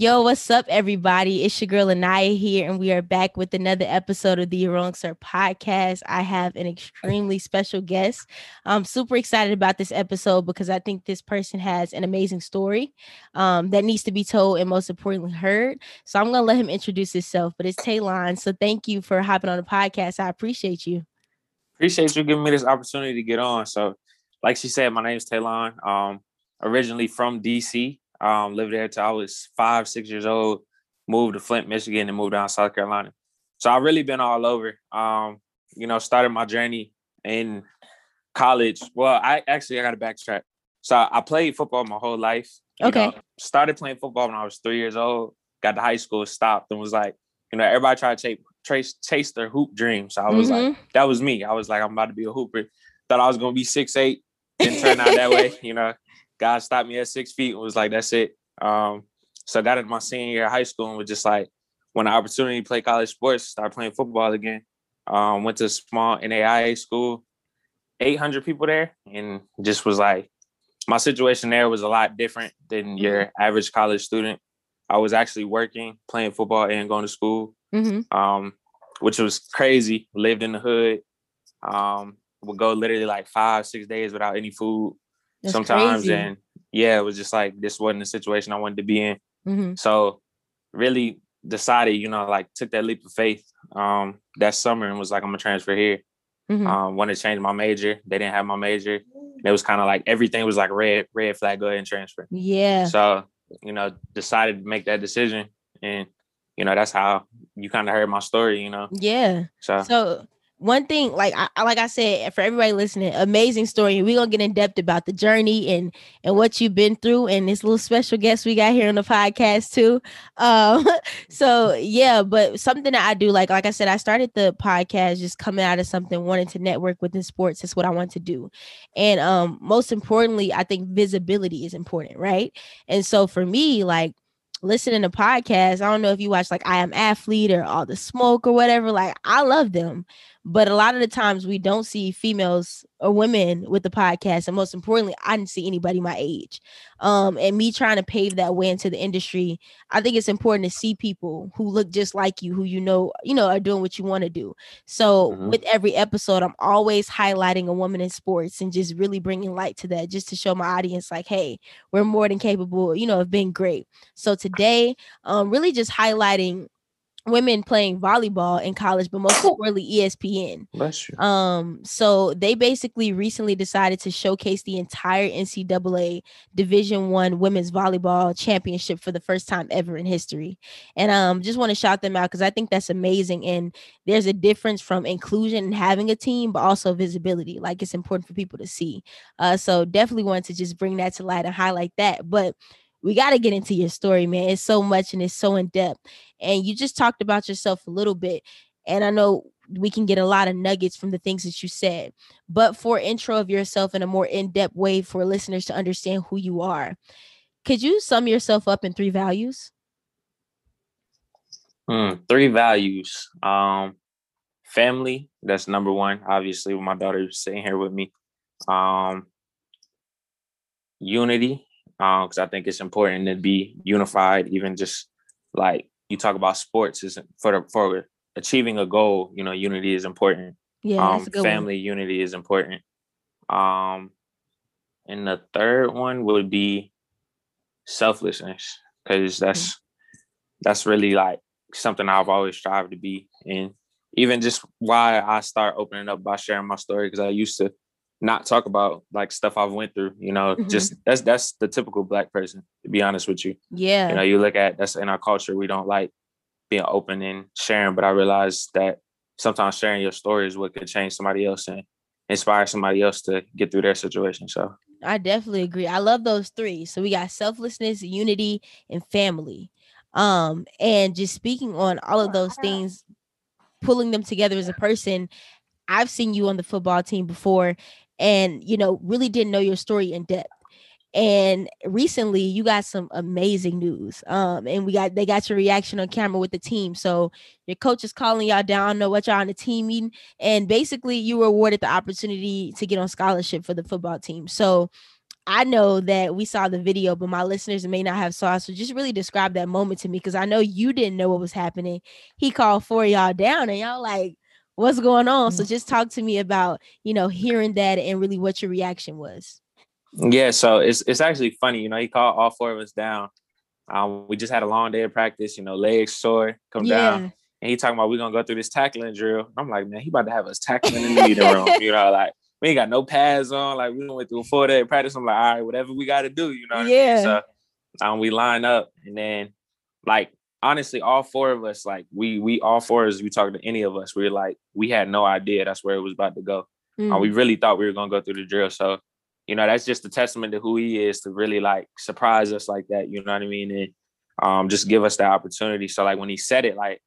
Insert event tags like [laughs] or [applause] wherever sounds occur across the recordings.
Yo, what's up, everybody? It's your girl Aniyha here, and we are back with another episode of the Wrong Sir podcast. I have an extremely special guest. I'm super excited about this episode because I think this person has an amazing story um, that needs to be told and most importantly heard. So I'm gonna let him introduce himself, but it's Tailon. So thank you for hopping on the podcast. I appreciate you. Appreciate you giving me this opportunity to get on. So, like she said, my name is Tailon. Um, originally from DC. Um, lived there till I was five, six years old. Moved to Flint, Michigan, and moved down to South Carolina. So I've really been all over. Um, you know, started my journey in college. Well, I actually I got to backtrack. So I played football my whole life. Okay. Know, started playing football when I was three years old. Got to high school, stopped, and was like, you know, everybody tried to chase chase, chase their hoop dreams. So I was mm-hmm. like, that was me. I was like, I'm about to be a hooper. Thought I was gonna be six eight. Didn't turn out that way. You know, God stopped me at six feet and was like, that's it. Um, so I got into my senior year of high school and was just like, when the opportunity to play college sports, start playing football again. Um, went to a small NAIA school, 800 people there, and just was like, my situation there was a lot different than your mm-hmm. average college student. I was actually working, playing football, and going to school, mm-hmm. um, which was crazy. Lived in the hood, um, would go literally like five, six days without any food. That's sometimes crazy. and yeah it was just like this wasn't the situation i wanted to be in. Mm-hmm. so really decided you know like took that leap of faith um that summer and was like i'm gonna transfer here. Mm-hmm. um wanted to change my major. They didn't have my major. It was kind of like everything was like red red flag go ahead and transfer. Yeah. So you know decided to make that decision and you know that's how you kind of heard my story you know? Yeah. So so one thing like I like I said for everybody listening, amazing story. We're gonna get in depth about the journey and and what you've been through and this little special guest we got here on the podcast too. Um [laughs] so yeah, but something that I do like like I said, I started the podcast just coming out of something wanting to network within sports. That's what I want to do. And um most importantly, I think visibility is important, right? And so for me, like listening to podcasts, I don't know if you watch like I Am Athlete or All the Smoke or whatever. Like I love them. But a lot of the times we don't see females or women with the podcast. And most importantly, I didn't see anybody my age. Um, and me trying to pave that way into the industry, I think it's important to see people who look just like you, who you know, you know, are doing what you want to do. So mm-hmm. with every episode, I'm always highlighting a woman in sports and just really bringing light to that, just to show my audience, like, hey, we're more than capable, you know, of being great. So today, um, really just highlighting women playing volleyball in college, but most importantly ESPN. Bless you. Um, so they basically recently decided to showcase the entire NCAA Division One women's volleyball championship for the first time ever in history. And um, just want to shout them out because I think that's amazing. And there's a difference from inclusion and having a team, but also visibility. Like it's important for people to see. Uh, so definitely want to just bring that to light and highlight that. But we got to get into your story, man. It's so much and it's so in depth. And you just talked about yourself a little bit. And I know we can get a lot of nuggets from the things that you said. But for intro of yourself in a more in-depth way for listeners to understand who you are, could you sum yourself up in three values? Mm, three values. Um, family, that's number one, obviously, with my daughter sitting here with me. Um, unity, because um, I think it's important to be unified. Even just like you talk about sports, is for the, for achieving a goal. You know, unity is important. Yeah, um, family one. unity is important. Um, and the third one would be selflessness, because that's mm-hmm. that's really like something I've always strived to be. And even just why I start opening up by sharing my story, because I used to not talk about like stuff I've went through, you know, mm-hmm. just that's that's the typical black person, to be honest with you. Yeah. You know, you look at that's in our culture, we don't like being open and sharing, but I realized that sometimes sharing your story is what could change somebody else and inspire somebody else to get through their situation. So I definitely agree. I love those three. So we got selflessness, unity, and family. Um, and just speaking on all of those things, pulling them together as a person, I've seen you on the football team before, and you know really didn't know your story in depth. And recently you got some amazing news um and we got they got your reaction on camera with the team. So your coach is calling y'all down. Know what y'all on the team and basically you were awarded the opportunity to get on scholarship for the football team. So I know that we saw the video, but my listeners may not have saw. So just really describe that moment to me because I know you didn't know what was happening. He called for y'all down, and y'all like, "What's going on?" So mm. just talk to me about you know hearing that and really what your reaction was. Yeah, so it's it's actually funny. You know, he called all four of us down. Um, we just had a long day of practice. You know, legs sore, come yeah. down, and he talking about we're gonna go through this tackling drill. I'm like, man, he about to have us tackling in the meeting room. [laughs] You know, like we ain't got no pads on. Like we went through a four day practice. I'm like, all right, whatever we got to do, you know. Yeah. I mean? So um, we line up, and then like honestly, all four of us, like we we all four as we talked to any of us, we were like we had no idea that's where it was about to go. Mm. Uh, we mm. really thought we were gonna go through the drill. So you know that's just a testament to who he is to really like surprise us like that. You know what I mean? And um, just give us the opportunity. So like when he said it, like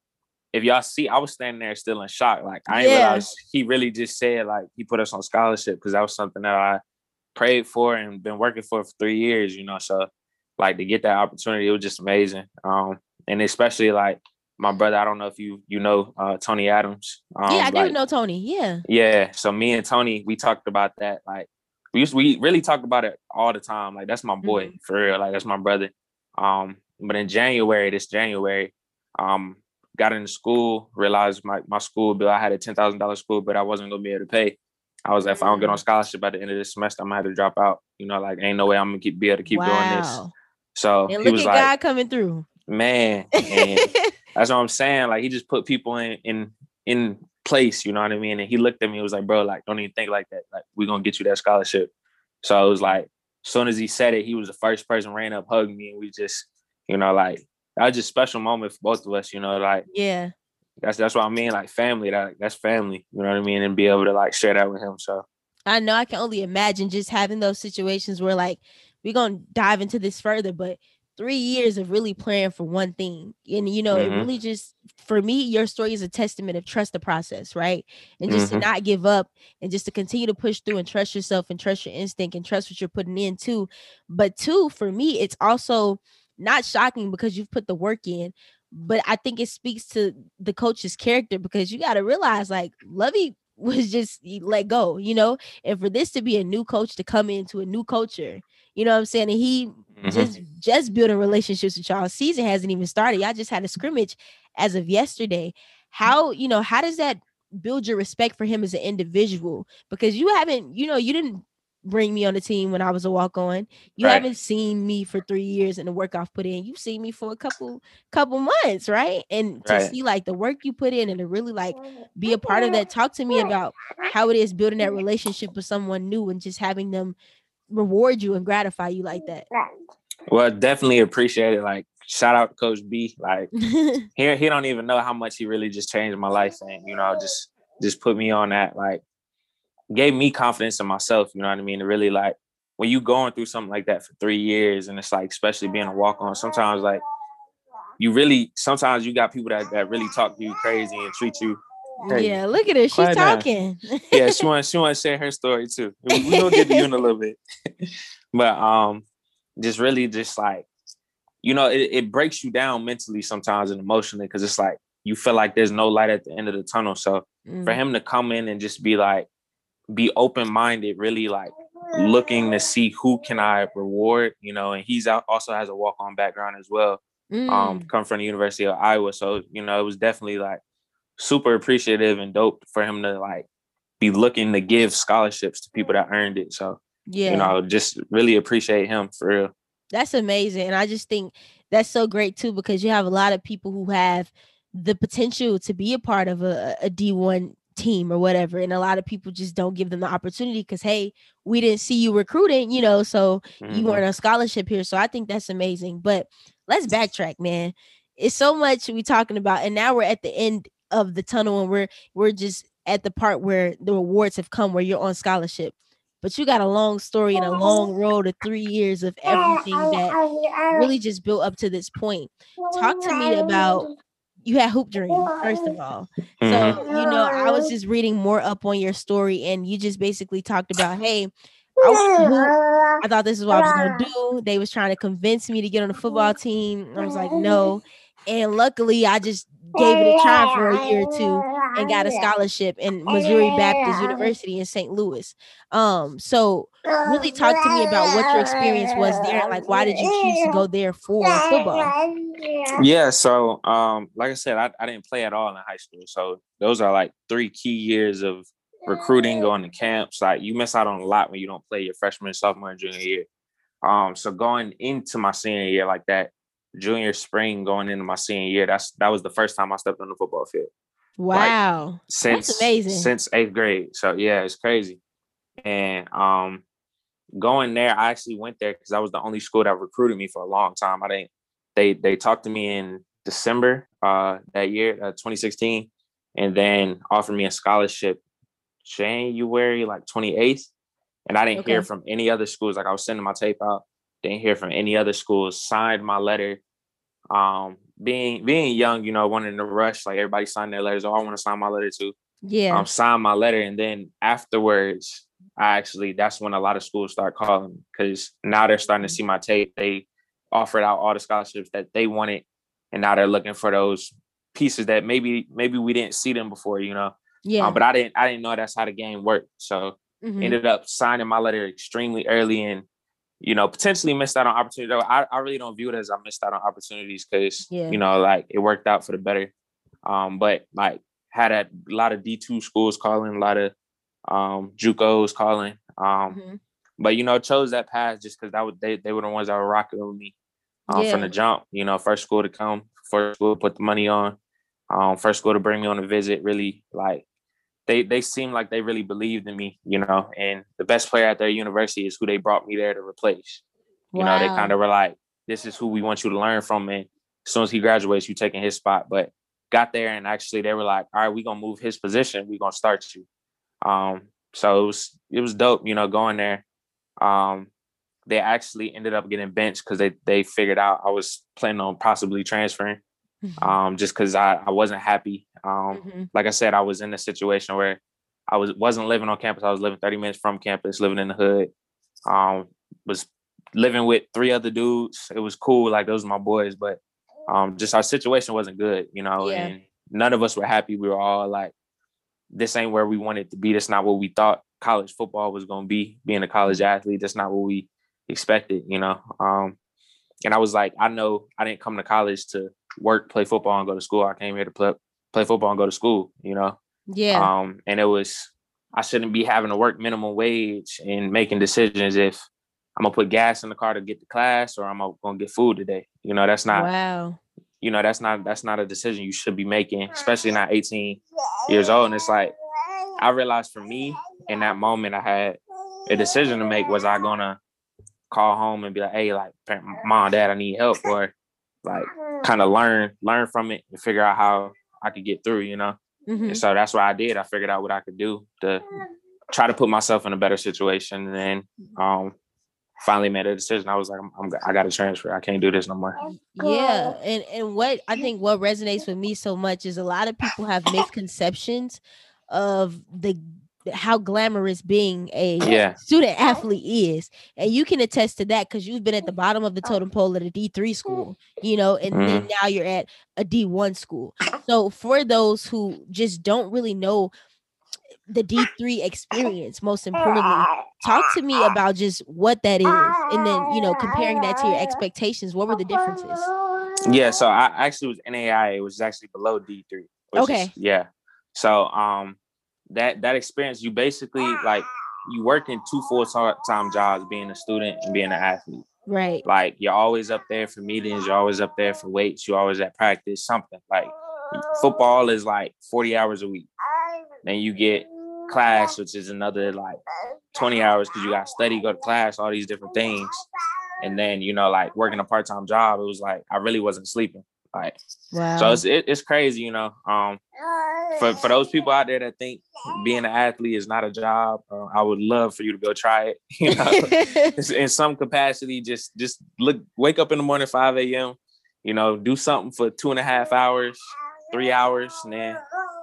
if y'all see, I was standing there still in shock. Like I didn't yeah. realize he really just said like he put us on scholarship because that was something that I prayed for and been working for for three years. You know, so like to get that opportunity, it was just amazing. Um, and especially like my brother. I don't know if you you know uh, Tony Adams. Um, yeah, I like, do know Tony. Yeah. Yeah. So me and Tony, we talked about that. Like we used we really talk about it all the time. Like that's my boy mm-hmm. for real. Like that's my brother. Um, but in January, this January, um, got into school, realized my, my school bill, I had a $10,000 school, but I wasn't going to be able to pay. I was like, if I don't get on mm. scholarship at the end of this semester, I'm gonna have to drop out. You know, like ain't no way I'm gonna keep be able to keep wow. doing this. So and look at like, God coming through. Man, [laughs] that's what I'm saying. Like he just put people in in in place, you know what I mean? And he looked at me, he was like, bro, like, don't even think like that. Like, we're gonna get you that scholarship. So I was like, as soon as he said it, he was the first person ran up, hugged me, and we just, you know, like that was just special moment for both of us, you know, like yeah. That's that's what I mean, like family. That that's family, you know what I mean, and be able to like share that with him. So I know I can only imagine just having those situations where like we're gonna dive into this further, but three years of really playing for one thing. And you know, mm-hmm. it really just for me, your story is a testament of trust the process, right? And just mm-hmm. to not give up and just to continue to push through and trust yourself and trust your instinct and trust what you're putting in too. But two, for me, it's also not shocking because you've put the work in, but I think it speaks to the coach's character because you got to realize like Lovie [laughs] was just let go, you know, and for this to be a new coach to come into a new culture, you know what I'm saying? And he mm-hmm. just just building relationships with y'all. Season hasn't even started. Y'all just had a scrimmage as of yesterday. How you know how does that build your respect for him as an individual? Because you haven't, you know, you didn't bring me on the team when I was a walk on. You right. haven't seen me for three years and the work I've put in. You've seen me for a couple couple months, right? And to right. see like the work you put in and to really like be a part of that. Talk to me [laughs] about how it is building that relationship with someone new and just having them reward you and gratify you like that. Well, definitely appreciate it. Like shout out to Coach B. Like [laughs] he he don't even know how much he really just changed my life and you know just just put me on that like gave me confidence in myself. You know what I mean? To really like when you going through something like that for three years, and it's like especially being a walk on. Sometimes like you really sometimes you got people that that really talk to you crazy and treat you. Hey, yeah, look at her. She's talking. yeah, she [laughs] wants she wants to share her story too. We, we gonna get to you in a little bit, [laughs] but um, just really just like you know, it, it breaks you down mentally sometimes and emotionally because it's like you feel like there's no light at the end of the tunnel. So mm. for him to come in and just be like, be open minded, really like looking to see who can I reward, you know, and he's out, also has a walk on background as well. Um, mm. Um, come from the University of Iowa. So, you know, it was definitely like super appreciative and dope for him to like be looking to give scholarships to people that earned it. So, yeah, you know, just really appreciate him for real. That's amazing. And I just think that's so great too, because you have a lot of people who have the potential to be a part of a a D1 team or whatever and a lot of people just don't give them the opportunity because hey we didn't see you recruiting you know so mm-hmm. you weren't a scholarship here so i think that's amazing but let's backtrack man it's so much we talking about and now we're at the end of the tunnel and we're we're just at the part where the rewards have come where you're on scholarship but you got a long story and a long road of three years of everything that really just built up to this point talk to me about you had hoop dream first of all. So, mm-hmm. you know, I was just reading more up on your story and you just basically talked about, hey, I, I thought this is what I was gonna do. They was trying to convince me to get on the football team. I was like, no. And luckily I just gave it a try for a year or two. and got a scholarship in Missouri Baptist University in St. Louis. Um, so really talk to me about what your experience was there like why did you choose to go [laughs] there for football? Yeah, so um, like I said, I, I didn't play at all in high school. So those are like three key years of recruiting, going to camps. Like you miss out on a lot when you don't play your freshman, sophomore, and junior year. Um, so going into my senior year like that, junior spring going into my senior year, that's that was the first time I stepped on the football field. Wow. Like, since that's amazing. Since eighth grade. So yeah, it's crazy. And um going there, I actually went there because that was the only school that recruited me for a long time. I didn't they they talked to me in December uh that year, uh, 2016, and then offered me a scholarship January like 28th. And I didn't okay. hear from any other schools. Like I was sending my tape out, didn't hear from any other schools, signed my letter. Um, being being young, you know, wanting to rush, like everybody signed their letters. Oh, I want to sign my letter too. Yeah. Um, sign my letter. And then afterwards, I actually that's when a lot of schools start calling because now they're starting to see my tape. They offered out all the scholarships that they wanted, and now they're looking for those pieces that maybe maybe we didn't see them before, you know. Yeah. Um, but I didn't I didn't know that's how the game worked. So mm-hmm. ended up signing my letter extremely early and you know potentially missed out on opportunity. I, I really don't view it as I missed out on opportunities because yeah. you know like it worked out for the better. Um, but like had a lot of D two schools calling, a lot of um JUCOs calling. Um, mm-hmm. but you know chose that path just because that was they they were the ones that were rocking with me um, yeah. from the jump. You know, first school to come, first school to put the money on, um, first school to bring me on a visit. Really like they they seem like they really believed in me, you know. And the best player at their university is who they brought me there to replace. You wow. know, they kind of were like, "This is who we want you to learn from." And as soon as he graduates, you taking his spot. But got there and actually they were like, "All right, we're gonna move his position. We're gonna start you." Um, so it was it was dope, you know, going there. Um, they actually ended up getting benched because they they figured out I was planning on possibly transferring. Mm-hmm. Um, just because I, I wasn't happy um, mm-hmm. Like I said, I was in a situation where I was wasn't living on campus. I was living 30 minutes from campus, living in the hood. Um, was living with three other dudes. It was cool, like those were my boys, but um, just our situation wasn't good, you know, yeah. and none of us were happy. We were all like, this ain't where we wanted to be. That's not what we thought college football was gonna be, being a college mm-hmm. athlete. That's not what we expected, you know. Um, and I was like, I know I didn't come to college to work, play football, and go to school. I came here to play play football and go to school, you know? Yeah. Um, and it was, I shouldn't be having to work minimum wage and making decisions if I'm gonna put gas in the car to get to class or I'm gonna get food today. You know, that's not, wow. You know, that's not, that's not a decision you should be making, especially not 18 years old. And it's like, I realized for me in that moment, I had a decision to make. Was I gonna call home and be like, hey, like, mom, dad, I need help, or like kind of learn, learn from it and figure out how I could get through, you know. Mm-hmm. And so that's what I did. I figured out what I could do to try to put myself in a better situation, and then um, finally made a decision. I was like, I'm, I'm, i got to transfer. I can't do this no more. Yeah, and and what I think what resonates with me so much is a lot of people have misconceptions of the how glamorous being a yeah. student athlete is. And you can attest to that because you've been at the bottom of the totem pole at a D3 school, you know, and mm. then now you're at a D1 school. So for those who just don't really know the D3 experience, most importantly, talk to me about just what that is. And then, you know, comparing that to your expectations, what were the differences? Yeah, so I actually was NAI, it was actually below D3. Okay. Is, yeah. So um that that experience, you basically like you work in two full time jobs, being a student and being an athlete. Right. Like you're always up there for meetings, you're always up there for weights, you're always at practice, something. Like football is like 40 hours a week. Then you get class, which is another like 20 hours because you got study, go to class, all these different things. And then, you know, like working a part time job, it was like I really wasn't sleeping. Like, wow. so it's it, it's crazy, you know. Um, for for those people out there that think being an athlete is not a job, uh, I would love for you to go try it. [laughs] You know, [laughs] in some capacity, just just look, wake up in the morning five a.m. You know, do something for two and a half hours, three hours, and then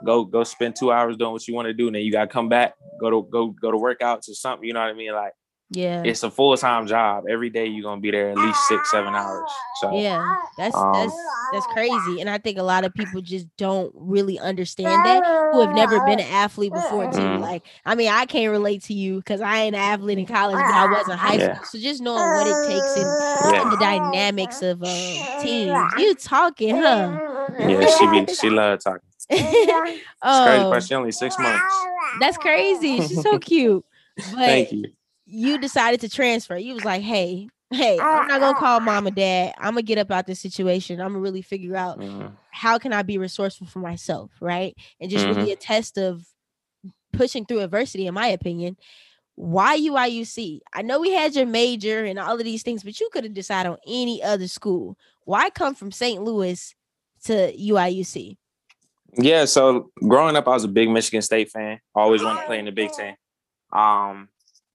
go go spend two hours doing what you want to do. And then you gotta come back, go to go go to workouts or something. You know what I mean? Like Yeah. It's a full time job. Every day you're gonna be there at least six, seven hours. So yeah, that's um, that's that's crazy. And I think a lot of people just don't really understand that who have never been an athlete before too. Mm. Like, I mean, I can't relate to you because I ain't an athlete in college, but I was in high yeah. school. So just knowing what it takes and, yeah. and the dynamics of um, teams. You talking, huh? Yeah, she be she love talking. [laughs] it's oh, crazy, but she only six months. That's crazy. She's so cute. [laughs] But Thank you you decided to transfer. You was like, hey, hey, I'm not gonna call mom and dad. I'm gonna get up out this situation. I'm gonna really figure out mm-hmm. how can I be resourceful for myself, right? And just mm-hmm. really a test of pushing through adversity, in my opinion. Why UIUC? I know we had your major and all of these things, but you could have decided on any other school. Why come from St. Louis to UIUC? Yeah, so growing up, I was a big Michigan State fan. Always wanted to play in the Big Ten. Um,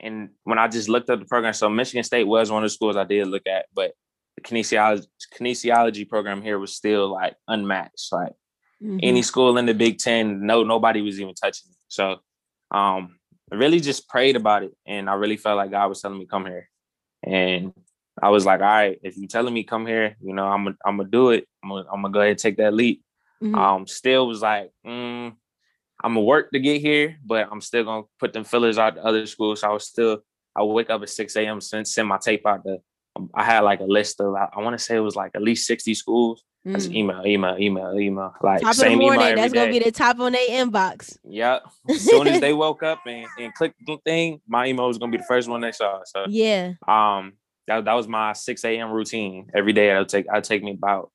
and when I just looked up the program, so Michigan State was one of the schools I did look at, but the kinesiology kinesiology program here was still like unmatched. Like mm-hmm. any school in the Big Ten, no nobody was even touching it. So um I really just prayed about it and I really felt like God was telling me come here. And I was like, all right, if you're telling me come here, you know, I'm gonna I'm gonna do it. I'm gonna, I'm gonna go ahead and take that leap. Mm-hmm. Um, still was like, mm, I'm gonna work to get here, but I'm still gonna put them fillers out to other schools. So I was still I would wake up at 6 a.m. send send my tape out to I had like a list of I, I want to say it was like at least 60 schools. Mm. Just email, email, email, email. Like top same of the morning, that's day. gonna be the top on their inbox. Yep. As soon as they woke up and, and clicked the thing, my email was gonna be the first one they saw. So yeah. Um that, that was my 6 a.m. routine. Every day it'll take I'll take me about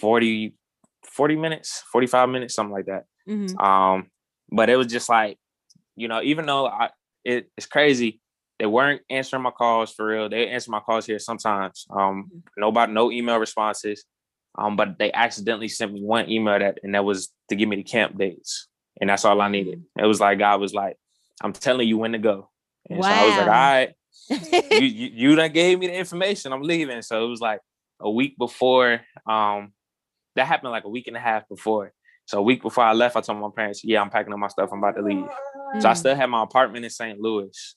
40, 40 minutes, 45 minutes, something like that. Mm-hmm. Um but it was just like, you know, even though I, it, it's crazy, they weren't answering my calls for real. They answer my calls here sometimes. Um, mm-hmm. nobody, no email responses. Um, but they accidentally sent me one email that, and that was to give me the camp dates, and that's all I needed. Mm-hmm. It was like God was like, "I'm telling you when to go," and wow. so I was like, "All right, [laughs] you, you you done gave me the information. I'm leaving." So it was like a week before. Um, that happened like a week and a half before. So a week before I left, I told my parents, "Yeah, I'm packing up my stuff. I'm about to leave." Mm. So I mm. still had my apartment in St. Louis,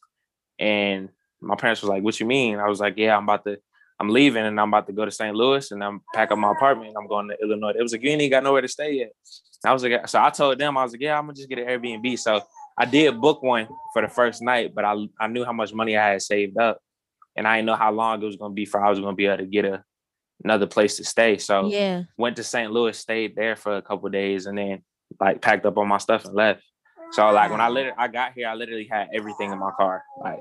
and my parents was like, "What you mean?" I was like, "Yeah, I'm about to, I'm leaving, and I'm about to go to St. Louis, and I'm pack up my apartment, and I'm going to Illinois." It was like, "You ain't got nowhere to stay yet." I was like, so I told them, I was like, "Yeah, I'm gonna just get an Airbnb." So I did book one for the first night, but I I knew how much money I had saved up, and I didn't know how long it was gonna be for I was gonna be able to get a another place to stay. So yeah, went to St. Louis, stayed there for a couple days, and then like packed up all my stuff and left. So like when I literally I got here, I literally had everything in my car. Like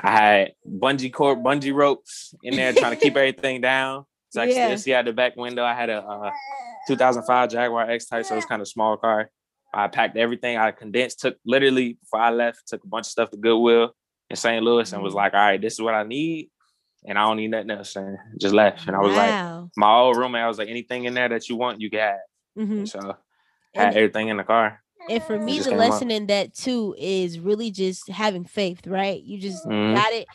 I had bungee cord, bungee ropes in there trying to keep [laughs] everything down. So I yeah. see out the back window. I had a uh, 2005 Jaguar X Type, so it's kind of small car. I packed everything. I condensed, took literally before I left, took a bunch of stuff to Goodwill in St. Louis, and was mm. like, "All right, this is what I need and I don't need nothing else. And just left. And I was wow. like, my old roommate, I was like, anything in there that you want, you can have. Mm-hmm. So I had everything in the car. And for me, the lesson up. in that too is really just having faith, right? You just mm-hmm. got it.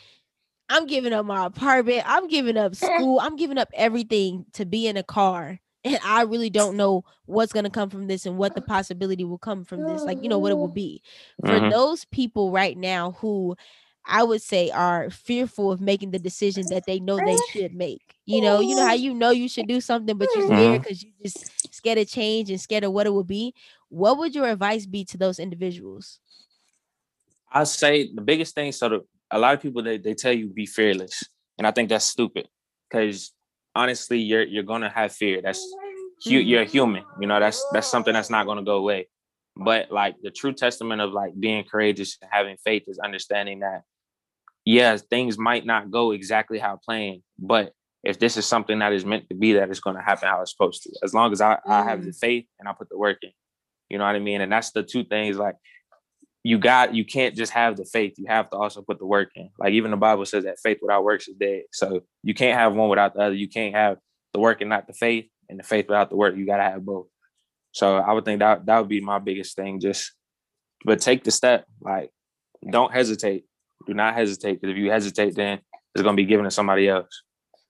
I'm giving up my apartment. I'm giving up [laughs] school. I'm giving up everything to be in a car. And I really don't know what's going to come from this and what the possibility will come from this. Like, you know, what it will be. For mm-hmm. those people right now who I would say are fearful of making the decision that they know they should make. You know, you know how you know you should do something, but you're scared because mm-hmm. you just scared of change and scared of what it will be. What would your advice be to those individuals? I say the biggest thing. So the, a lot of people they, they tell you be fearless, and I think that's stupid because honestly, you're you're gonna have fear. That's you, you're human. You know, that's that's something that's not gonna go away. But like the true testament of like being courageous and having faith is understanding that, yeah, things might not go exactly how planned, but if this is something that is meant to be, that it's going to happen how it's supposed to. As long as I, mm. I have the mm. faith and I put the work in, you know what I mean? And that's the two things like you got, you can't just have the faith. You have to also put the work in. Like even the Bible says that faith without works is dead. So you can't have one without the other. You can't have the work and not the faith and the faith without the work. You got to have both. So I would think that that would be my biggest thing. Just but take the step. Like don't hesitate. Do not hesitate. Because if you hesitate, then it's gonna be given to somebody else.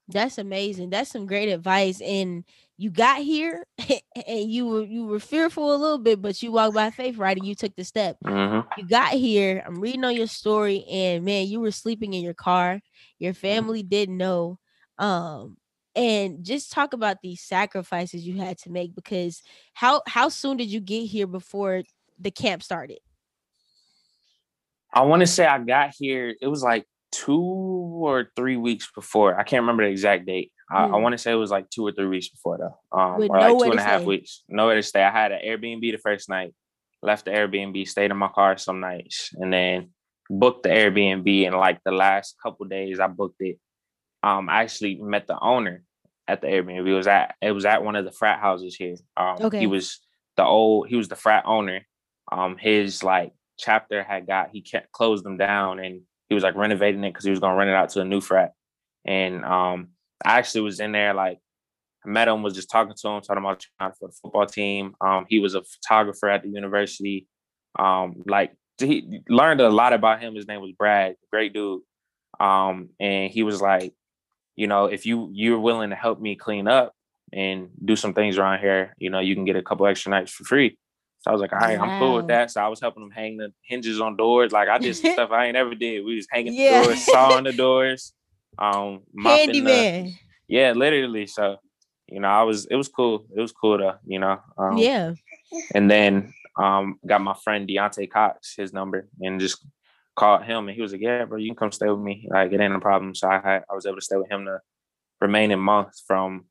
That's amazing. That's some great advice. And you got here [laughs] and you were you were fearful a little bit, but you walked by faith, right? And you took the step. Mm-hmm. You got here. I'm reading on your story, and man, you were sleeping in your car. Your Mm-hmm. family didn't know. Um, and just talk about these sacrifices you had to make because how how soon did you get here before the camp started? I want to say I got here. It was like two or three weeks before. I can't remember the exact date. I, I Hmm. want to say it was like two or three weeks before though, um, With or like two and to stay. weeks. Nowhere to stay. I had an Airbnb the first night. Left the Airbnb, stayed in my car some nights, and then booked the Airbnb. And like the last couple days, I booked it. Um, I actually met the owner at the Airbnb. It was at it was at one of the frat houses here. Um, Okay. he was the old. He was the frat owner. Um, his like chapter had got he kept closed them down and he was like renovating it because he was gonna rent it out to a new frat. And um I actually was in there like I met him, was just talking to him, talking about trying for the football team. Um he was a photographer at the university. Um like he learned a lot about him. His name was Brad, great dude. Um and he was like, you know, if you you're willing to help me clean up and do some things around here, you know, you can get a couple extra nights for free. So I was like, all right, I'm cool with that. So I was helping them hang the hinges on doors. Like I did some [laughs] stuff I ain't ever did. We was hanging Yeah. the doors, sawing the [laughs] doors, um, mopping the- Handyman. yeah, literally. So, you know, I was it was cool. It was cool to you know. Um, yeah. And then um got my friend Deontay Cox his number and just called him and he was like, Yeah, bro, you can come stay with me. Like it ain't a problem. So I had I was able to stay with him the remaining month from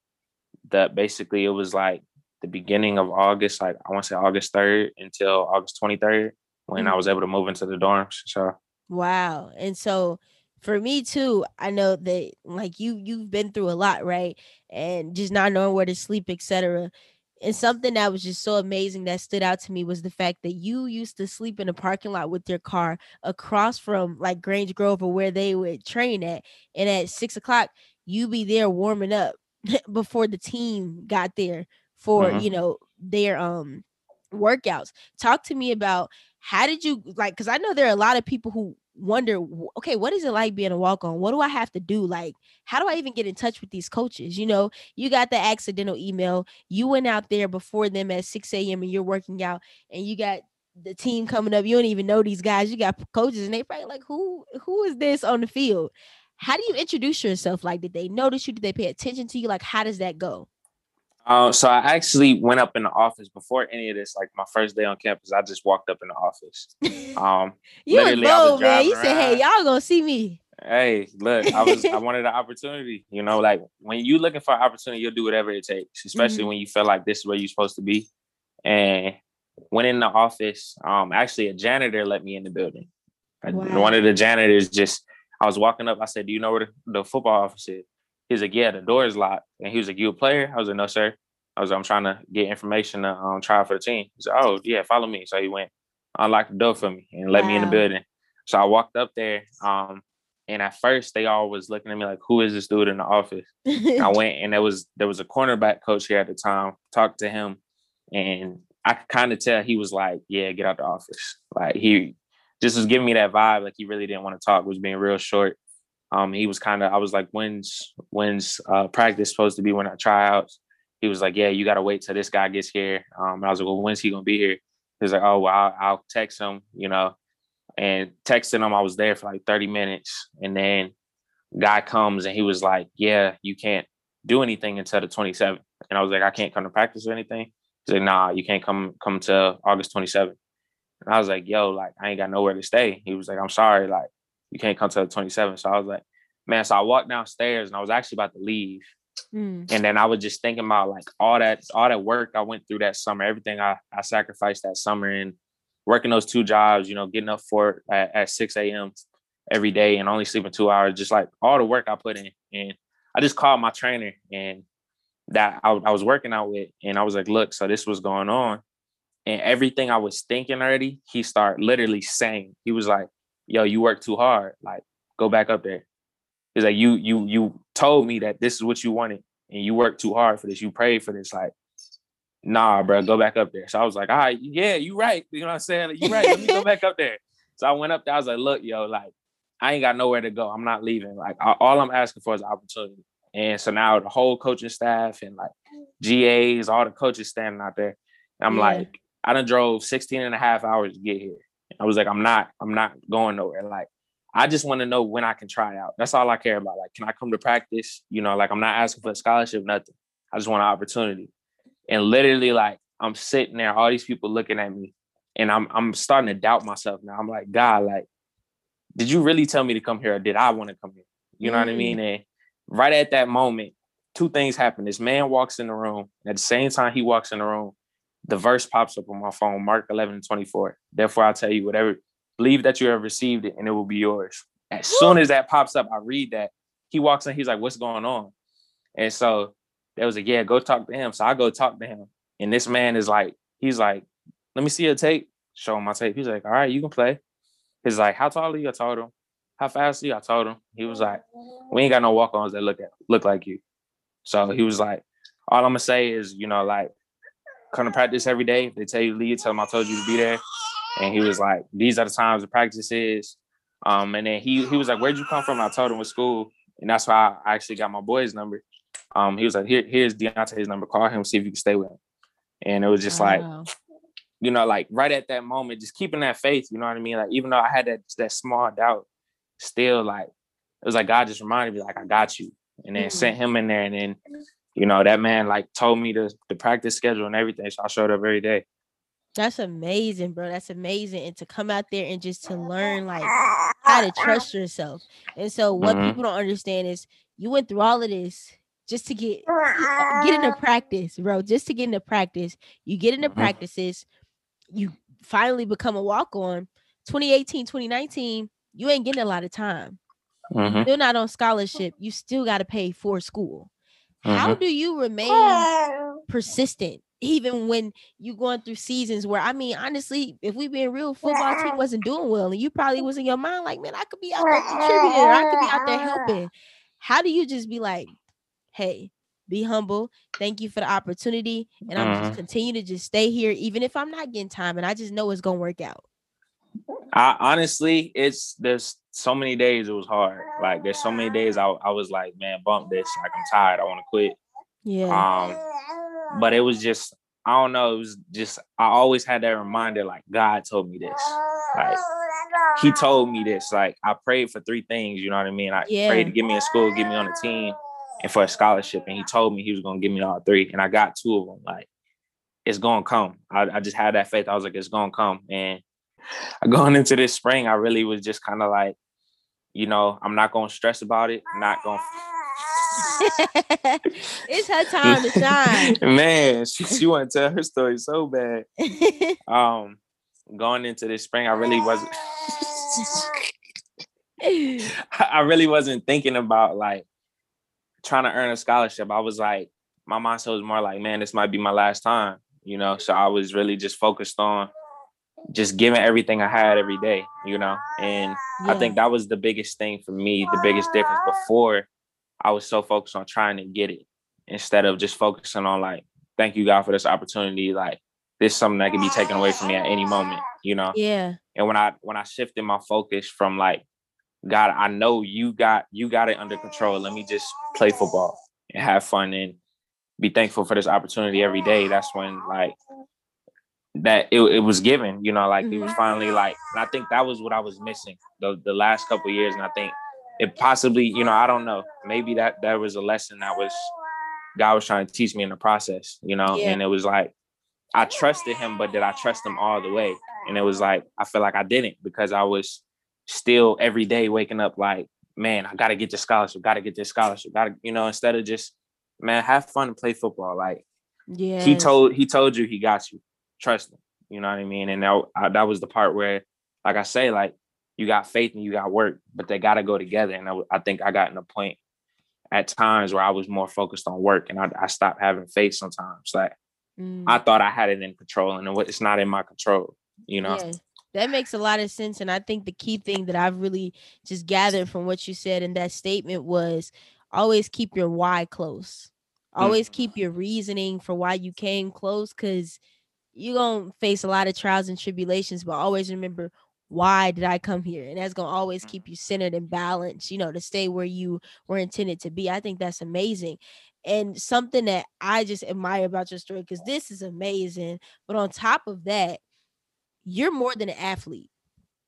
the basically it was like the beginning of August, like I want to say August 3rd until August 23rd when I Mhm. was able to move into the dorms. So Wow. And so for me too, I know that like you you've been through a lot, right? And just not knowing where to sleep, etc. And something that was just so amazing that stood out to me was the fact that you used to sleep in a parking lot with your car across from like Grange Grove or where they would train at. And at six o'clock, you be there warming up [laughs] before the team got there for, Mhm. you know, their um workouts. Talk to me about how did you like because i know there are a lot of people who wonder okay what is it like being a walk-on what do i have to do? Like how do i even get in touch with these coaches? You know you got the accidental email you went out there before them at 6 a.m and you're working out and you got the team coming up you don't even know these guys you got coaches and they probably like who who is this on the field? How do you introduce yourself? Like did they notice you? Did they pay attention to you? Like how does that go Uh, so I actually went up in the office before any of this. Like my first day on campus, I just walked up in the office. [laughs] Um, you was literally, I was bold man you said hey y'all gonna see me hey, look, I was I [laughs] wanted an opportunity. You know, like when you looking for an opportunity, you'll do whatever it takes, especially Mhm. when you feel like this is where you're supposed to be. And went in the office. Um, actually, a janitor let me in the building. Wow. One of the janitors just, I was walking up. I said, "Do you know where the, the football office is?" He's like, "Yeah, the door is locked." And he was like, "You a player?" I was like, "No, sir." I was like, "I'm trying to get information to um, try for the team." He said, "Oh, yeah, follow me." So he went, unlocked the door for me, and let me in the building. So I walked up there. Um, and at first, they all was looking at me like, "Who is this dude in the office?" I [laughs] went and there was there was a cornerback coach here at the time. Talked to him, and I could kind of tell he was like, "Yeah, get out the office." Like he just was giving me that vibe, like he really didn't want to talk. Was being real short. Um, he was kind of. I was like, "When's when's uh, practice supposed to be? When I tryouts?" He was like, "Yeah, you got to wait till this guy gets here." Um, and I was like, "Well, when's he gonna be here?" He was like, "Oh, well, I'll, I'll text him," you know. And texting him, I was there for like thirty minutes, and then guy comes and he was like, "Yeah, you can't do anything until the 27th." And I was like, "I can't come to practice or anything." He's like, "Nah, you can't come come to August 27th." And I was like, "Yo, like I ain't got nowhere to stay." He was like, "I'm sorry, like you can't come to the 27th." So I was like, "Man," so I walked downstairs and I was actually about to leave, Mm. and then I was just thinking about like all that all that work I went through that summer, everything I I sacrificed that summer, and working those two jobs, you know, getting up for at, at 6 a.m. every day and only sleeping two hours, just like all the work I put in. And I just called my trainer and that I, I was working out with, and I was like, look, so this was going on. And everything I was thinking already, he started literally saying, he was like, yo, you work too hard. Like, go back up there. He's like, you, you, you told me that this is what you wanted and you worked too hard for this. You prayed for this. Like, nah, bro, go back up there. So I was like, all right, yeah, you right. You know what I'm saying? Like, you right. Let me go back up there. [laughs] So I went up there. I was like, look, yo, like, I ain't got nowhere to go. I'm not leaving. Like, all I'm asking for is opportunity. And so now the whole coaching staff and like GAs, all the coaches standing out there. I'm yeah. like, I done drove 16 and a half hours to get here. I was like, I'm not, I'm not going nowhere. Like, I just want to know when I can try out. That's all I care about. Like, can I come to practice? You know, like I'm not asking for a scholarship, nothing. I just want an opportunity. And literally, like, I'm sitting there, all these people looking at me, and I'm I'm starting to doubt myself now. I'm like, God, like, did you really tell me to come here, or did I want to come here? You know mm. what I mean? Mm. And right at that moment, two things happen. This man walks in the room. At the same time he walks in the room, the verse pops up on my phone, Mark 11 and 24. Therefore, I tell you, whatever, believe that you have received it and it will be yours. As soon as that pops up, I read that. He walks in, he's like, What's going on? And so there was like, Yeah, go talk to him. So I go talk to him. And this man is like, He's like, Let me see your tape. Show him my tape. He's like, All right, you can play. He's like, How tall are you? I told him. How fast are you? I told him. He was like, We ain't got no walk ons that look at look like you. So he was like, All I'm gonna say is, you know, like come to practice every day. If they tell you to leave, tell them I told you to be there. And he was like, These are the times the practice is. Um, and then he he was like, Where'd you come from? I told him with school. And that's why I actually got my boy's number. Um, he was like, Here, here's Deontay's number. Call him, see if you can stay with him. And it was just like, you know, like right at that moment, just keeping that faith, you know what I mean? Like, even though I had that that small doubt, still like it was like God just reminded me, like, I got you. And then mm-hmm. sent him in there. And then, you know, that man like told me the, the practice schedule and everything. So I showed up every day. That's amazing, bro. That's amazing. And to come out there and just to learn like how to trust yourself. And so what mm-hmm. people don't understand is you went through all of this just to get get into practice, bro. Just to get into practice. You get into mm-hmm. practices, you finally become a walk-on. 2018, 2019, you ain't getting a lot of time. Mm-hmm. Still not on scholarship. You still got to pay for school. Mm-hmm. How do you remain persistent even when you going through seasons where I mean, honestly, if we being real, football team wasn't doing well, and you probably was in your mind like, man, I could be out there contributing, or I could be out there helping. How do you just be like, hey, be humble. Thank you for the opportunity, and I'm just mm-hmm. continue to just stay here, even if I'm not getting time, and I just know it's gonna work out. I honestly, it's there's so many days it was hard. Like there's so many days I, I was like, man, bump this. Like I'm tired. I want to quit. Yeah. Um, but it was just I don't know. It was just I always had that reminder. Like God told me this. Like He told me this. Like I prayed for three things. You know what I mean? I yeah. prayed to get me in school, get me on the team, and for a scholarship. And He told me He was gonna give me all three, and I got two of them. Like it's gonna come. I, I just had that faith. I was like, it's gonna come, and [laughs] going into this spring, I really was just kind of like, you know, I'm not gonna stress about it. I'm not gonna. [laughs] it's her [laughs] time to shine. Man, she, she want to tell her story so bad. um, going into this spring, I really wasn't. I really wasn't thinking about like trying to earn a scholarship. I was like, my mindset was more like, man, this might be my last time, you know. So I was really just focused on just giving everything I had every day, you know. And yeah. I think that was the biggest thing for me, the biggest difference. Before, I was so focused on trying to get it instead of just focusing on like, thank you God for this opportunity. Like this is something that can be taken away from me at any moment, you know. Yeah. And when I when I shifted my focus from like, God, I know you got you got it under control. Let me just play football and have fun and be thankful for this opportunity every day. That's when like that it, it was given, you know, like mm-hmm. it was mm-hmm. finally like, and I think that was what I was missing the, the last couple years. And I think it possibly, you know, I don't know, maybe that that was a lesson that was God was trying to teach me in the process, you know, yeah. and it was like, I trusted him, but did I trust him all the way? And it was like, I feel like I didn't because I was still every day waking up like, man, I got to get this scholarship, got to get this scholarship, got to, you know, instead of just, man, have fun and play football. Like, yeah, he told he told you he got you trust them. You know what I mean? And that I, that was the part where, like I say, like you got faith and you got work, but they got to go together. And I, I, think I got in a point at times where I was more focused on work and I, I stopped having faith sometimes. Like mm. I thought I had it in control, and it's not in my control. You know. Yeah, that makes a lot of sense. And I think the key thing that I've really just gathered from what you said in that statement was always keep your why close. Always mm. keep your reasoning for why you came close because you're gonna face a lot of trials and tribulations, but always remember why did I come here? And that's gonna always keep you centered and balanced, you know, to stay where you were intended to be. I think that's amazing. And something that I just admire about your story, because this is amazing. But on top of that, you're more than an athlete.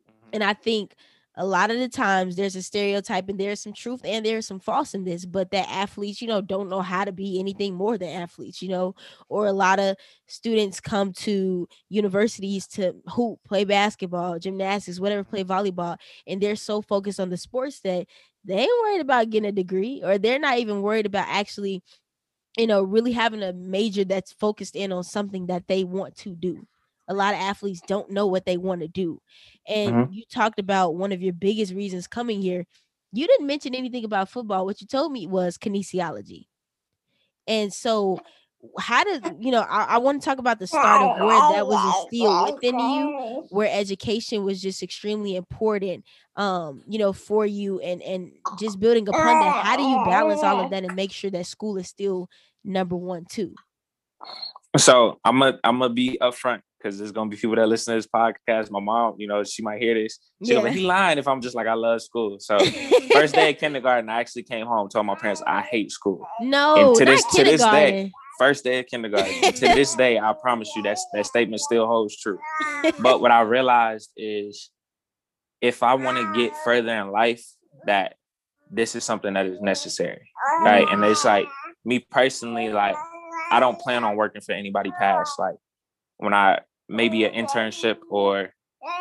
Mhm. And I think a lot of the times there's a stereotype and there's some truth and there's some false in this, but that athletes, you know, don't know how to be anything more than athletes, you know, or a lot of students come to universities to hoop, play basketball, gymnastics, whatever, play volleyball, and they're so focused on the sports that they ain't worried about getting a degree or they're not even worried about actually, you know, really having a major that's focused in on something that they want to do a lot of athletes don't know what they want to do. And Mhm. you talked about one of your biggest reasons coming here. You didn't mention anything about football. What you told me was kinesiology. And so, how did you know? I, I want to talk about the start of [laughs] where that was instilled within you, where education was just extremely important, um, you know, for you, and and just building upon that. How do you balance all of that and make sure that school is still number one too? So I'm gonna I'm gonna be upfront because there's gonna be people that listen to this podcast. My mom, you know, she might hear this. She yeah. like, he lying if I'm just like I love school. So [laughs] first day of kindergarten, I actually came home, told my parents I hate school. No, and to this to this day, first day of kindergarten. to this day, I promise you that that statement still holds true. But what I realized is if I want to get further in life, that this is something that is necessary. Right. And it's like me personally, like I don't plan on working for anybody past. Like when I maybe an internship or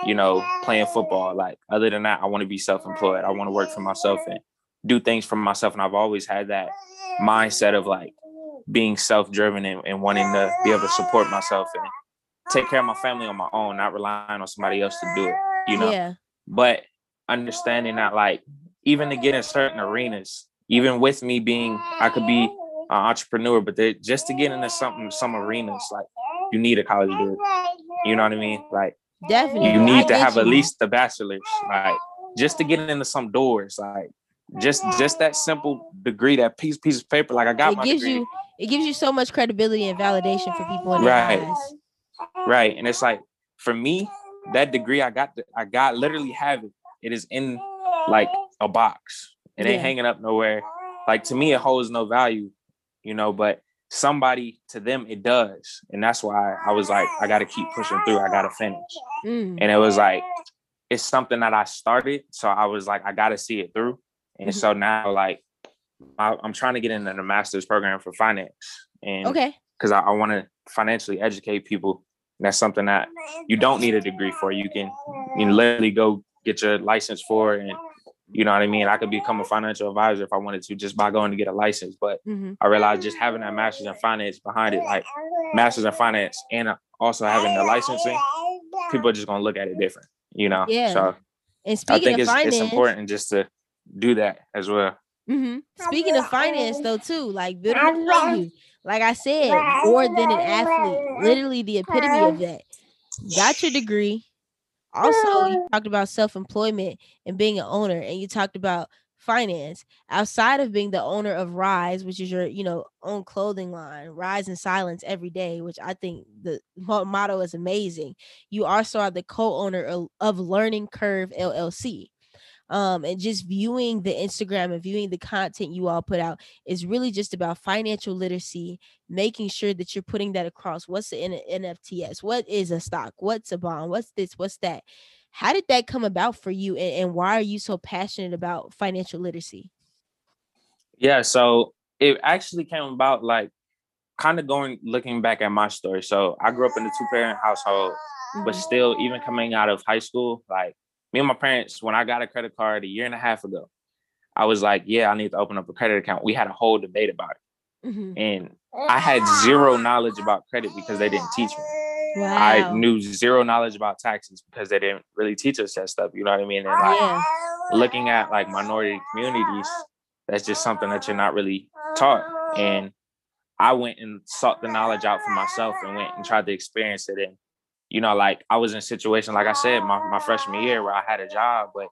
you know playing football. Like other than that, I want to be self-employed. I want to work for myself and do things for myself. And I've always had that mindset of like being self-driven and, and wanting to be able to support myself and take care of my family on my own, not relying on somebody else to do it. You know. Yeah. But understanding that like even to get in certain arenas, even with me being I could be an entrepreneur, but just to get into something some arenas, like you need a college degree. You know what I mean? Like Definitely. you I need to get have at least the bachelor's, like just to get into some doors, like just just that simple degree, that piece piece of paper. Like I got it my gives degree. you it gives you so much credibility and validation for people in Right. eyes. right and it's like for me that degree i got the, i got literally have it it is in like a box it ain't hanging up nowhere like to me it holds no value you know but somebody to them it does and that's why i was like i gotta keep pushing through i gotta finish Mm. and it was like it's something that i started so i was like i gotta see it through and Mhm. so now like I, i'm trying to get into the master's program for finance and Okay. because I, I want to financially educate people. And that's something that you don't need a degree for. You can you can literally go get your license for, and you know what I mean. I could become a financial advisor if I wanted to, just by going to get a license. But hmm I realized just having that master's in finance behind it, like master's in finance, and also having the licensing, people are just gonna look at it different. You know. Yeah. So And I speaking think of it's, finance, it's important just to do that as well. hmm speaking of finance though too, like building upon like I said, more than an athlete, literally the epitome of that. Got your degree. Also, you talked about self-employment and being an owner, and you talked about finance outside of being the owner of Rise, which is your, you know, own clothing line, Rise in Silence every day, which I think the motto is amazing. You also are the co-owner of, of Learning Curve LLC. Um, and just viewing the Instagram and viewing the content you all put out is really just about financial literacy, making sure that you're putting that across. What's the N- NFTS? What is a stock? What's a bond? What's this? What's that? How did that come about for you, and, and why are you so passionate about financial literacy? Yeah, so it actually came about like kind of going looking back at my story. So I grew up in a two parent household, but still, even coming out of high school, like me and my parents, when I got a credit card a year and a half ago, I was like, yeah, I need to open up a credit account. We had a whole debate about it. Mhm. And I had zero knowledge about credit because they didn't teach me. Wow. I knew zero knowledge about taxes because they didn't really teach us that stuff. You know what I mean? And like Yeah. looking at like minority communities, that's just something that you're not really taught. And I went and sought the knowledge out for myself and went and tried to experience it. And, you know, like I was in a situation, like I said, my, my freshman year where I had a job, but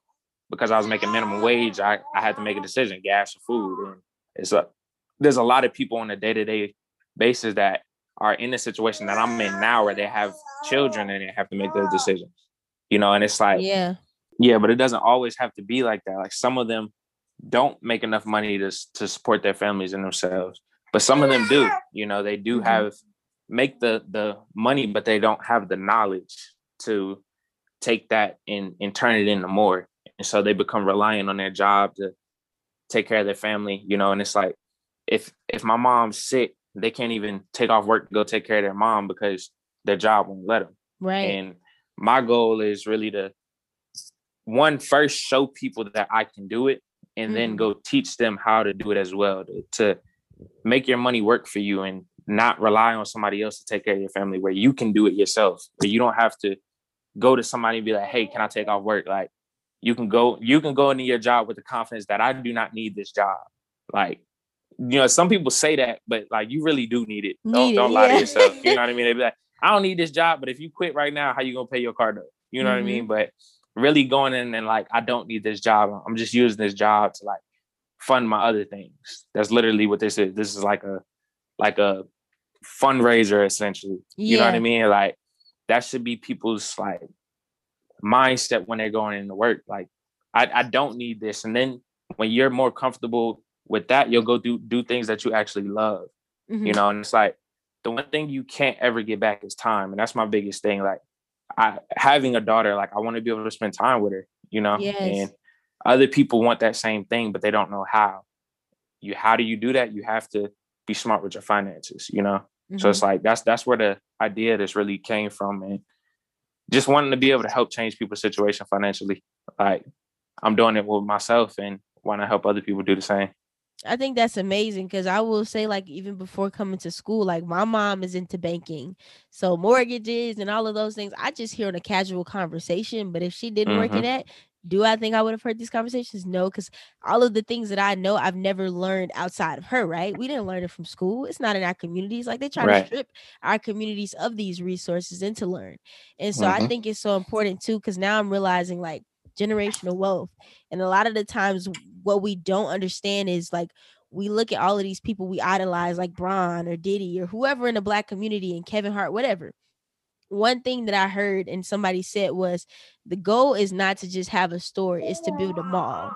because I was making minimum wage, I, I had to make a decision, gas or food. And it's a, there's a lot of people on a day-to-day basis that are in the situation that I'm in now where they have children and they have to make those decisions. you know, and it's like, yeah, yeah, but it doesn't always have to be like that. Like some of them don't make enough money to to support their families and themselves, but some of them do. You know, they do mm-hmm. have make the the money, but they don't have the knowledge to take that and and turn it into more. And so they become reliant on their job to take care of their family, you know, and it's like if if my mom's sick, they can't even take off work to go take care of their mom because their job won't let them. Right. And my goal is really to one first show people that I can do it and mm-hmm. then go teach them how to do it as well to, to make your money work for you and not rely on somebody else to take care of your family where you can do it yourself but you don't have to go to somebody and be like hey can i take off work? Like you can go you can go into your job with the confidence that i do not need this job. Like you know some people say that but like you really do need it. Need don't, don't lie yeah. to yourself. You know what i mean? They be like [laughs] i don't need this job but if you quit right now how you gonna pay your car note you know mm-hmm. what i mean? Mm-hmm. but really going in and like i don't need this job. I'm just using this job to like fund my other things. That's literally what this is. This is like a like a fundraiser essentially. Yeah. You know what I mean? Like that should be people's like mindset when they're going into work. Like I, I don't need this. And then when you're more comfortable with that, you'll go do do things that you actually love. Mm-hmm. You know, and it's like the one thing you can't ever get back is time. And that's my biggest thing. Like I having a daughter, like I want to be able to spend time with her, you know? Yes. And other people want that same thing, but they don't know how. You how do you do that? You have to be smart with your finances, you know? Mm-hmm. So it's like that's that's where the idea this really came from and just wanting to be able to help change people's situation financially. Like I'm doing it with myself and want to help other people do the same. I think that's amazing because I will say, like, even before coming to school, like my mom is into banking, so mortgages and all of those things. I just hear in a casual conversation, but if she didn't mm-hmm. work in that, do I think I would have heard these conversations? No, because all of the things that I know, I've never learned outside of her, right? We didn't learn it from school. It's not in our communities. Like they try right. to strip our communities of these resources and to learn. And so mm-hmm. I think it's so important too, because now I'm realizing like generational wealth. And a lot of the times, what we don't understand is like we look at all of these people we idolize, like Bron or Diddy or whoever in the black community and Kevin Hart, whatever one thing that I heard and somebody said was the goal is not to just have a store, it's to build a mall.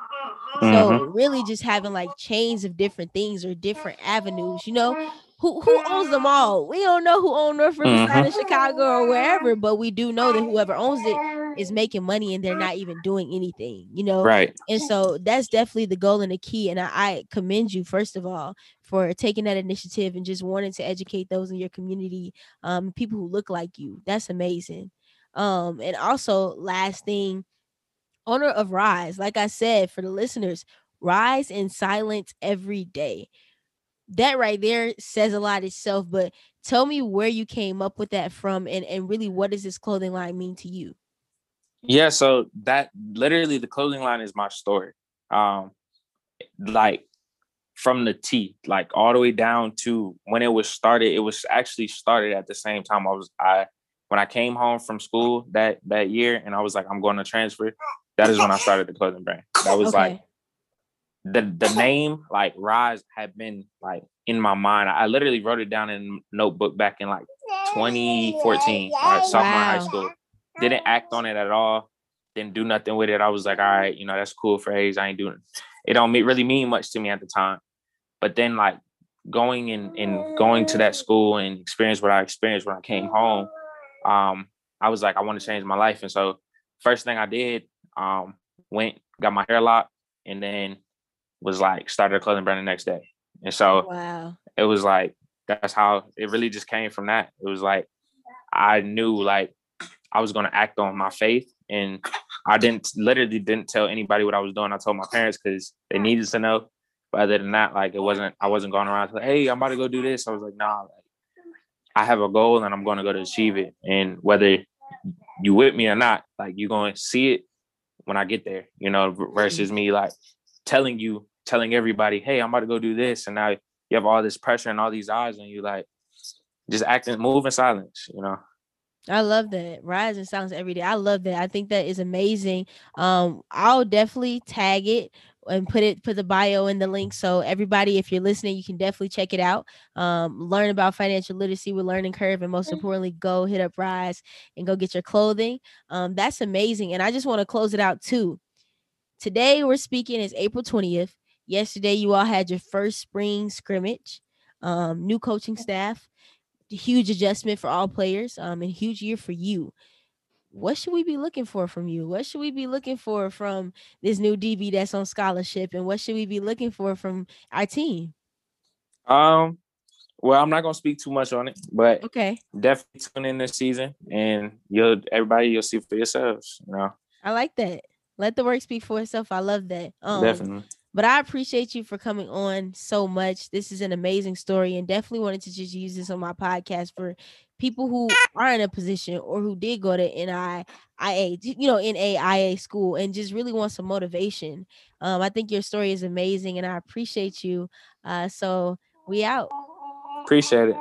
Mm-hmm. So really just having like chains of different things or different avenues, you know, who who owns them all? We don't know who owns North Riverside mm-hmm. in Chicago or wherever, but we do know that whoever owns it is making money and they're not even doing anything, you know. Right. And so that's definitely the goal and the key. And I, I commend you first of all for taking that initiative and just wanting to educate those in your community, um, people who look like you. That's amazing. Um, and also last thing, owner of Rise, like I said for the listeners, rise in silence every day that right there says a lot itself. But tell me where you came up with that from, and and really, what does this clothing line mean to you? Yeah, so that literally the clothing line is my story. Um, like from the T, like all the way down to when it was started. It was actually started at the same time I was I when I came home from school that that year, and I was like, I'm going to transfer. That is when I started the clothing brand. That was okay. like the the [laughs] name like Rise had been like in my mind. I literally wrote it down in notebook back in like 2014, like sophomore wow. high school. Didn't act on it at all. Didn't do nothing with it. I was like, all right, you know, that's cool phrase. I ain't doing it. It don't really mean much to me at the time. But then like going and, and going to that school and experience what I experienced when I came home, um, I was like, I want to change my life. And so first thing I did, um, went, got my hair locked, and then was like started a clothing brand the next day. And so wow. it was like that's how it really just came from that. It was like I knew like I was gonna act on my faith and I didn't literally didn't tell anybody what I was doing. I told my parents because they needed to know. But other than that, like it wasn't I wasn't going around like, hey, I'm about to go do this. I was like, nah, like, I have a goal and I'm gonna go to achieve it. And whether you with me or not, like you're gonna see it when I get there, you know, versus me like telling you telling everybody, hey, I'm about to go do this. And now you have all this pressure and all these eyes on you, like just acting, move in silence, you know. I love that. Rise in silence every day. I love that. I think that is amazing. Um, I'll definitely tag it and put it put the bio in the link so everybody if you're listening you can definitely check it out um, learn about financial literacy with learning curve and most mm. importantly go hit up rise and go get your clothing um, that's amazing and i just want to close it out too today we're speaking is april 20th yesterday you all had your first spring scrimmage um, new coaching staff huge adjustment for all players um, and huge year for you what should we be looking for from you? What should we be looking for from this new DB that's on scholarship? And what should we be looking for from our team? Um, well, I'm not gonna speak too much on it, but okay, definitely tune in this season, and you'll everybody you'll see for yourselves. You know, I like that. Let the work speak for itself. I love that. Um, definitely. But I appreciate you for coming on so much. This is an amazing story, and definitely wanted to just use this on my podcast for people who are in a position or who did go to NIIA, you know, NAIA school and just really want some motivation. Um, I think your story is amazing and I appreciate you. Uh, so we out. Appreciate it.